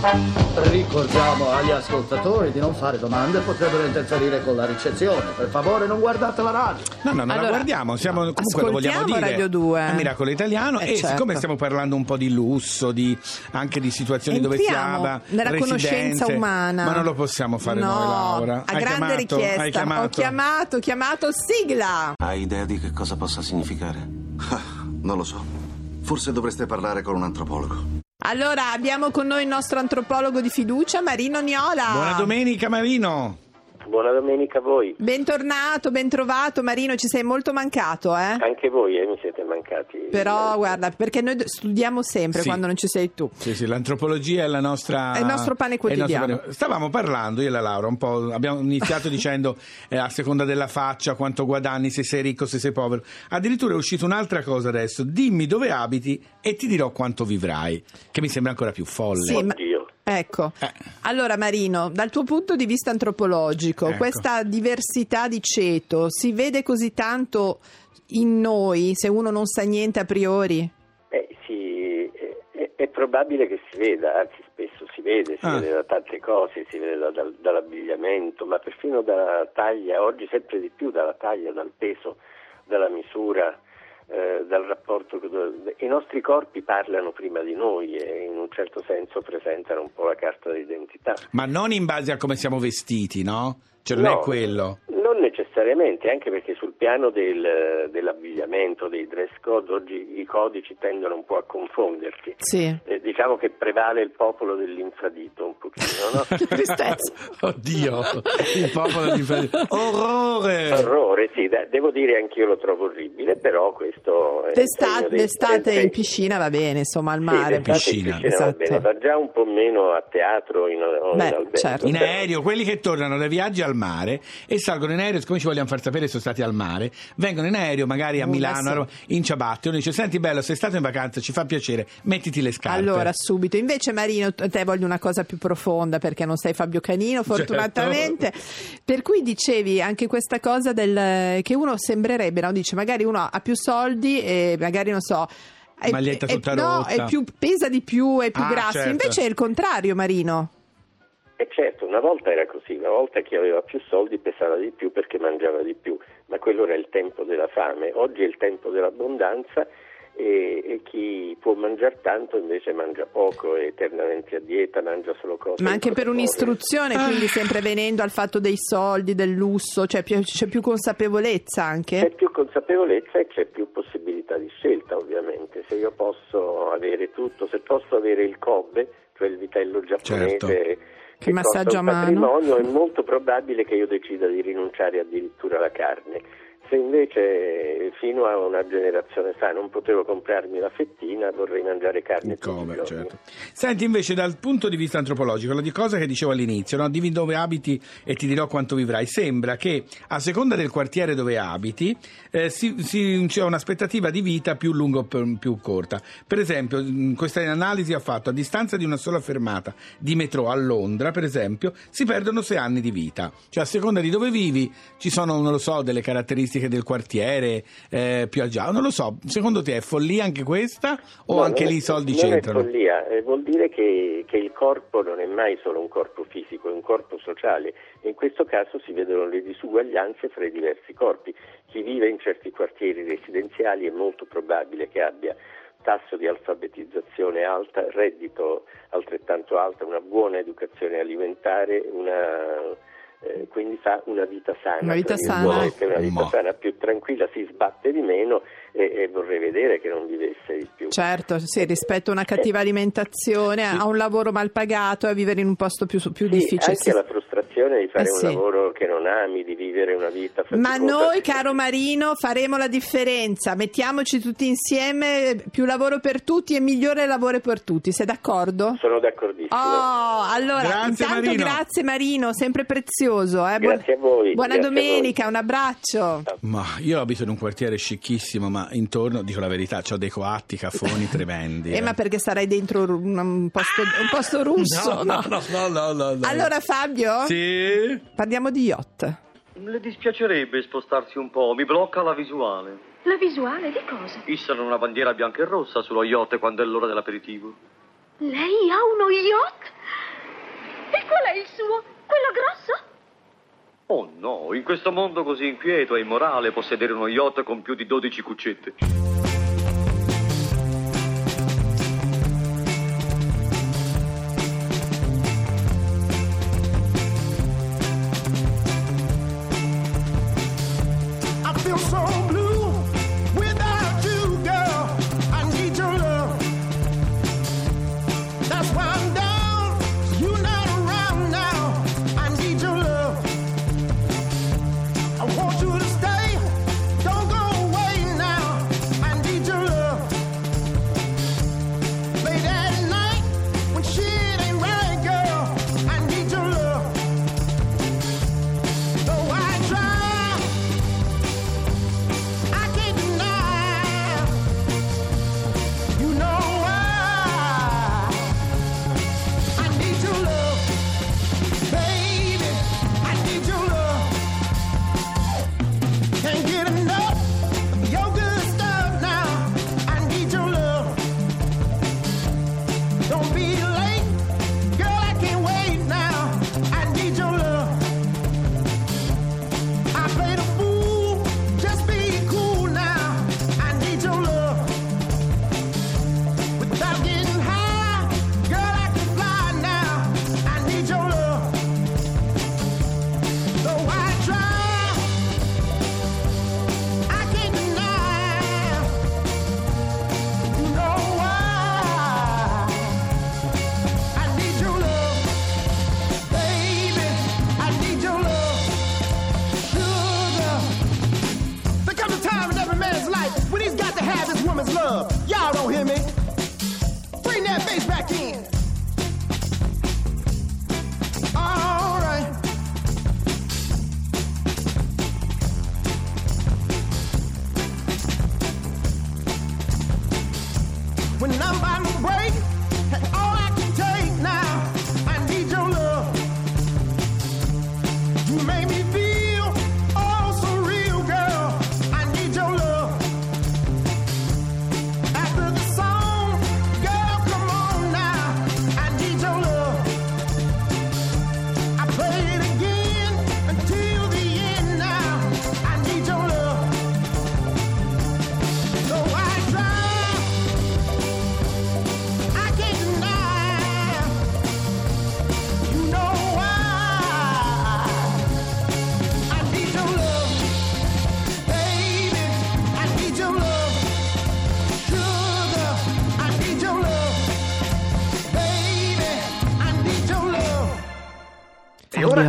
Ricordiamo agli ascoltatori di non fare domande, potrebbero interferire con la ricezione. Per favore non guardate la radio. No, no, non la Allora, guardiamo, siamo, comunque lo vogliamo dire. Radio 2. È Miracolo Italiano Eh, e certo. siccome stiamo parlando un po' di lusso, di, anche di situazioni dove si Entriamo nella conoscenza umana. Ma non lo possiamo fare no, noi, Laura. a Hai grande chiamato? richiesta. Hai chiamato? Ho chiamato, ho chiamato sigla. Hai idea di che cosa possa significare? Ah, non lo so. Forse dovreste parlare con un antropologo. Allora, abbiamo con noi il nostro antropologo di fiducia, Marino Niola. Buona domenica Marino. Buona domenica a voi. Bentornato, bentrovato Marino, ci sei molto mancato, eh? Anche voi eh, mi siete mancati. Però guarda, perché noi studiamo sempre Sì. quando non ci sei tu. Sì, sì, l'antropologia è la nostra... È il nostro pane il nostro quotidiano. pane- Stavamo parlando, io e la Laura, un po', abbiamo iniziato dicendo eh, a seconda della faccia, quanto guadagni, se sei ricco, se sei povero. Addirittura è uscita un'altra cosa adesso, dimmi dove abiti e ti dirò quanto vivrai, che mi sembra ancora più folle. Sì, ma- Oddio. Ecco, Eh. allora Marino, dal tuo punto di vista antropologico, Ecco. questa diversità di ceto si vede così tanto in noi se uno non sa niente a priori? Eh, sì, è, è- probabile che si veda, anzi spesso si vede, si Ah. vede da tante cose, si vede da- dal- dall'abbigliamento, ma perfino dalla taglia, oggi sempre di più dalla taglia, dal peso, dalla misura. Eh, dal rapporto i nostri corpi parlano prima di noi e in un certo senso presentano un po' la carta d'identità Ma non in base a come siamo vestiti, no? Cioè non No, è quello. Non necessariamente, anche perché sul piano del- dell'abbigliamento, dei dress code, oggi i codici tendono un po' a confondersi. Sì. Eh, diciamo che prevale il popolo dell'infradito un pochino, no? Tristezza. Oddio, il popolo di Orrore! Orrore, sì, da- devo dire anch'io lo trovo orribile, però questo è D'estate, d'estate in piscina va bene, insomma, al Sì, mare. d'estate in Piscina, piscina va esatto. bene, va già un po' meno a teatro in, o in Beh, albergo. certo. In aereo, quelli che tornano dai viaggi al mare e salgono in aereo, siccome ci vogliono far sapere che sono stati al mare, vengono in aereo magari a Uh, Milano, a Roma, in ciabatte, uno dice senti bello, sei stato in vacanza, ci fa piacere, mettiti le scarpe. Allora, subito. Invece, Marino, te voglio una cosa più profonda perché non sei Fabio Canino, Certo. fortunatamente. Per cui dicevi anche questa cosa del che uno sembrerebbe, no? Dice magari uno ha più soldi e magari non so. È, Maglietta è- tutta no, rotta. è più, pesa di più, è più Ah, grasso. certo. Invece è il contrario, Marino. E certo, una volta era così, una volta chi aveva più soldi pesava di più perché mangiava di più, ma quello era il tempo della fame, oggi è il tempo dell'abbondanza e, e chi può mangiare tanto invece mangia poco, è eternamente a dieta, mangia solo cose. Ma anche per un'istruzione, Ah. quindi sempre venendo al fatto dei soldi, del lusso, cioè più- c'è più consapevolezza C'è anche. più consapevolezza e c'è più possibilità di scelta ovviamente, se io posso avere tutto, se posso avere il Kobe, cioè il vitello giapponese Certo. Che massaggio a mano. patrimonio, è molto probabile che io decida di rinunciare addirittura alla carne. Se invece fino a una generazione fa non potevo comprarmi la fettina, vorrei mangiare carne giorni. certo. Senti invece dal punto di vista antropologico, la di cosa che dicevo all'inizio, no? dimmi dove abiti e ti dirò quanto vivrai. Sembra che a seconda del quartiere dove abiti eh, si- si- c'è un'aspettativa di vita più lunga o più, corta. Per esempio, questa analisi ha fatto a distanza di una sola fermata di metro a Londra, per esempio, si perdono sei anni di vita. Cioè a seconda di dove vivi ci sono, non lo so, delle caratteristiche del quartiere eh, più agiato. Non lo so, secondo te è follia anche questa o No, anche non lì i soldi non c'entrano? è follia, eh, vuol dire che, che il corpo non è mai solo un corpo fisico, è un corpo sociale e in questo caso si vedono le disuguaglianze fra i diversi corpi. Chi vive in certi quartieri residenziali è molto probabile che abbia tasso di alfabetizzazione alta, reddito altrettanto alto, una buona educazione alimentare, una, eh, quindi fa una vita sana. Una vita tra sana. virgolette, Una vita Ma. sana più tranquilla, si sbatte di meno e, e vorrei vedere che non vivesse di più. Certo, sì, rispetto a una cattiva alimentazione, a un lavoro mal pagato e a vivere in un posto più, più Sì, difficile. anche Sì. la frustrazione di fare Eh un sì. lavoro che non ami, di vivere una vita Ma faticosa. noi, caro Marino, faremo la differenza. Mettiamoci tutti insieme, più lavoro per tutti e migliore lavoro per tutti. Sei d'accordo? Sono d'accordissimo. Oh, allora, Grazie, intanto Marino. grazie Marino, sempre prezioso. Eh. Buon- Grazie a voi, Buona grazie domenica, un abbraccio. Ma io abito in un quartiere scicchissimo, ma intorno, dico la verità, ho dei coatti, cafoni tremendi. Eh, ma perché sarai dentro un, posto, un posto russo? No, no, no, no, no, no. Allora Fabio, Sì? parliamo di yacht. Le dispiacerebbe spostarsi un po', mi blocca la visuale. La visuale di cosa? Issano una bandiera bianca e rossa sullo yacht quando è l'ora dell'aperitivo. Lei ha uno yacht? qual è il suo? Quello grosso? Oh no, in questo mondo così inquieto e immorale possedere uno yacht con più di 12 cuccette. Man's life when he's got to have his woman's love. Y'all don't hear me? Bring that bass back in.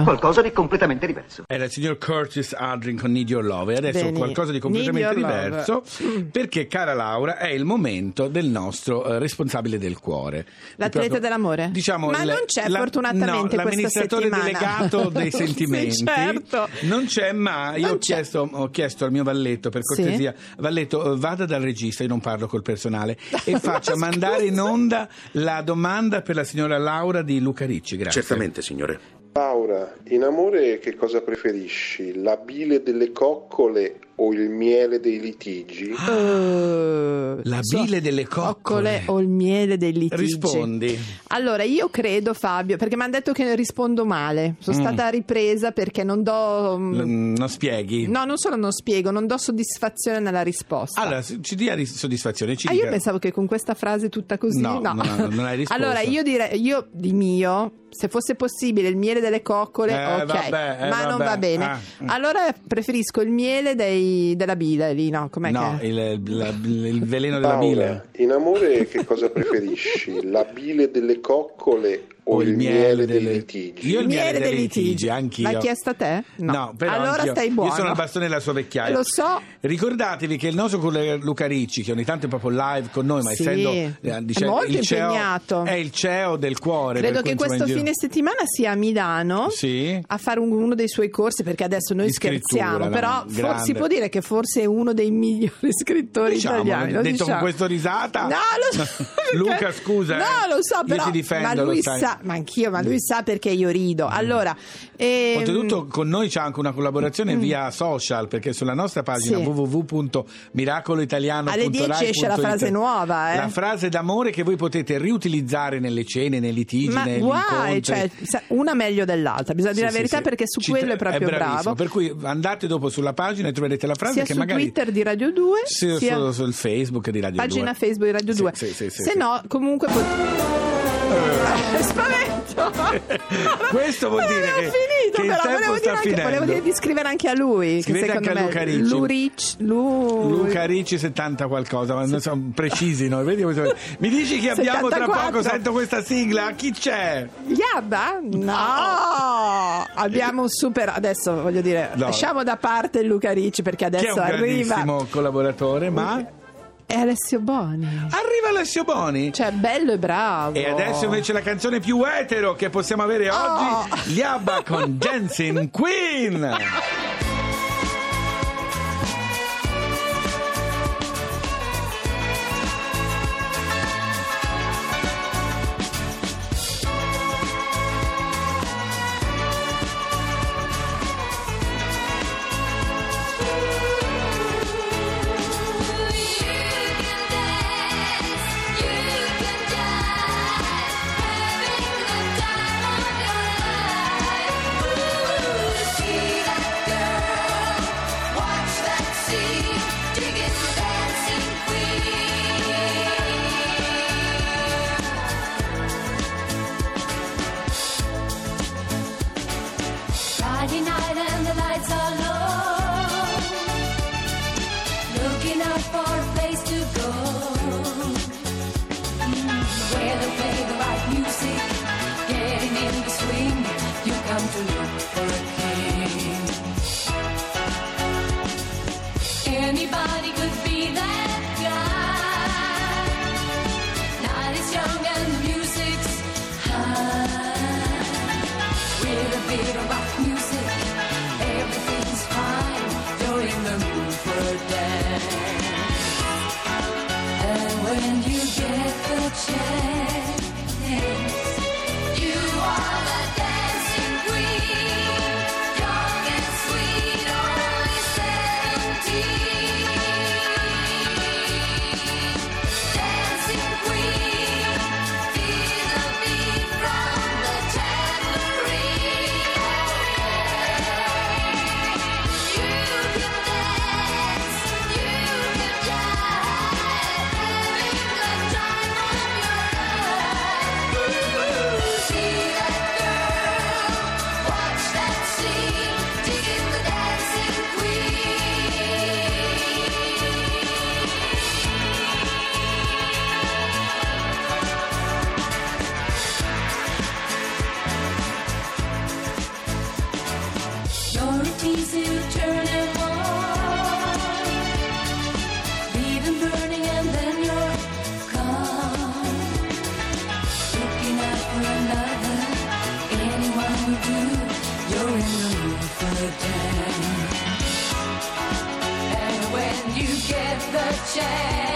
Qualcosa di completamente diverso. Era il signor Curtis Aldrin con Need Your Love e adesso Bene. qualcosa di completamente diverso perché cara Laura è il momento del nostro eh, responsabile del cuore. L'atleta proprio- dell'amore? Diciamo Ma il- non c'è la- fortunatamente no, l'amministratore settimana. delegato dei Sì, sentimenti certo. non c'è ma io ho c'è. chiesto, ho chiesto al mio valletto per Sì. cortesia Valletto eh, vada dal regista io non parlo col personale e faccia mandare in onda la domanda per la signora Laura di Luca Ricci grazie Certamente, signore. Laura, in amore che cosa preferisci? La bile delle coccole o il miele dei litigi? Eh, La so- bile delle coccole. o il miele dei litigi. rispondi Allora, io credo, Fabio, perché mi hanno detto che rispondo male. Sono Mm. stata ripresa perché non do. mm, L- non spieghi No, non solo non spiego, non do soddisfazione nella risposta. Allora, ci dia ris- soddisfazione. Ci Ah, io dica- pensavo che con questa frase tutta così. No, no, no, non hai risposto. allora, io direi, io di mio, se fosse possibile il miele delle coccole, Eh, ok, vabbè, eh, ma non vabbè. va bene. Ah, mm. Allora preferisco il miele dei- della bile lì, no? Com'è No, che il, la- il veleno della Laura, bile. in amore che cosa preferisci? La bile delle coccole o, il miele, dei delle- litigi? Io il miele, Miele dei dei litigi, anch'io. L'ha chiesto a te? No. però Allora anch'io. stai buono. Io sono al bastone della sua vecchiaia. Lo so. Ricordatevi che il nostro collega Luca Ricci, che ogni tanto è proprio live con noi, ma Sì, essendo è eh, dice- molto il CEO impegnato. è il CEO del cuore. Credo che questo fine settimana sia a Milano Sì. a fare un- uno dei suoi corsi perché adesso noi scherziamo, no, però for- si può dire che forse è uno dei migliori scrittori Diciamo, italiani. lo detto diciamo. con questo risata. No, lo so. Luca, scusa, No, eh. lo so, Io però ti difendo, ma lo lui sa, ma anch'io, ma lui sa perché io rido. Allora, ehm, Oltretutto con noi c'è anche una collaborazione via social perché sulla nostra pagina Mm. Sì. www.miracoloitaliano.rai Alle 10 esce la frase nuova, eh. La frase d'amore che voi potete riutilizzare nelle cene, nei litigi, ma negli guai, incontri. cioè, una meglio dell'altra, bisogna dire Sì, la sì, verità sì. perché su Ci quello è proprio bravissimo. bravo. Per cui andate dopo sulla pagina e troverete la frase Sia che su magari Twitter di Radio 2, sia sia su- sul Facebook di Radio pagina 2. Facebook di Radio Sì, 2. sì, sì, sì, Se sì. no, comunque pot- Spavento! Questo vuol dire che- finito, che il però tempo volevo sta dire, anche, finendo. volevo dire di scrivere anche a lui. Scrivete che anche a Luca Ricci. Luric- Lu- Luca Ricci 70 qualcosa, ma non sono precisi noi. Vedi Mi dici che abbiamo tra 74. poco, sento questa sigla, chi c'è? Yabba? No! Abbiamo un super. Adesso voglio dire, No. lasciamo da parte Luca Ricci perché Che è adesso un arriva. collaboratore, ma È Alessio Boni. arriva Alessio Boni. Cioè, bello e bravo. E adesso invece la canzone più etero che possiamo avere Oh. oggi, gli ABBA con Dancing Queen. Bit music, everything's fine. You're in the mood for a dance. And when you get the chance, chance,